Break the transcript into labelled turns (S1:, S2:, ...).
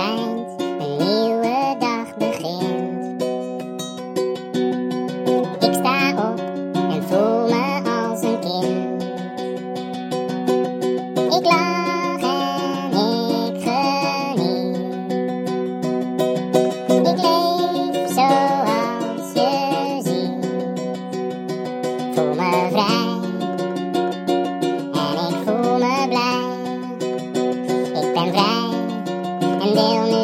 S1: een nieuwe dag begint. Ik sta op en voel me als een kind. Ik lach en ik geniet. Ik leef zoals je ziet. Voel me vrij. a little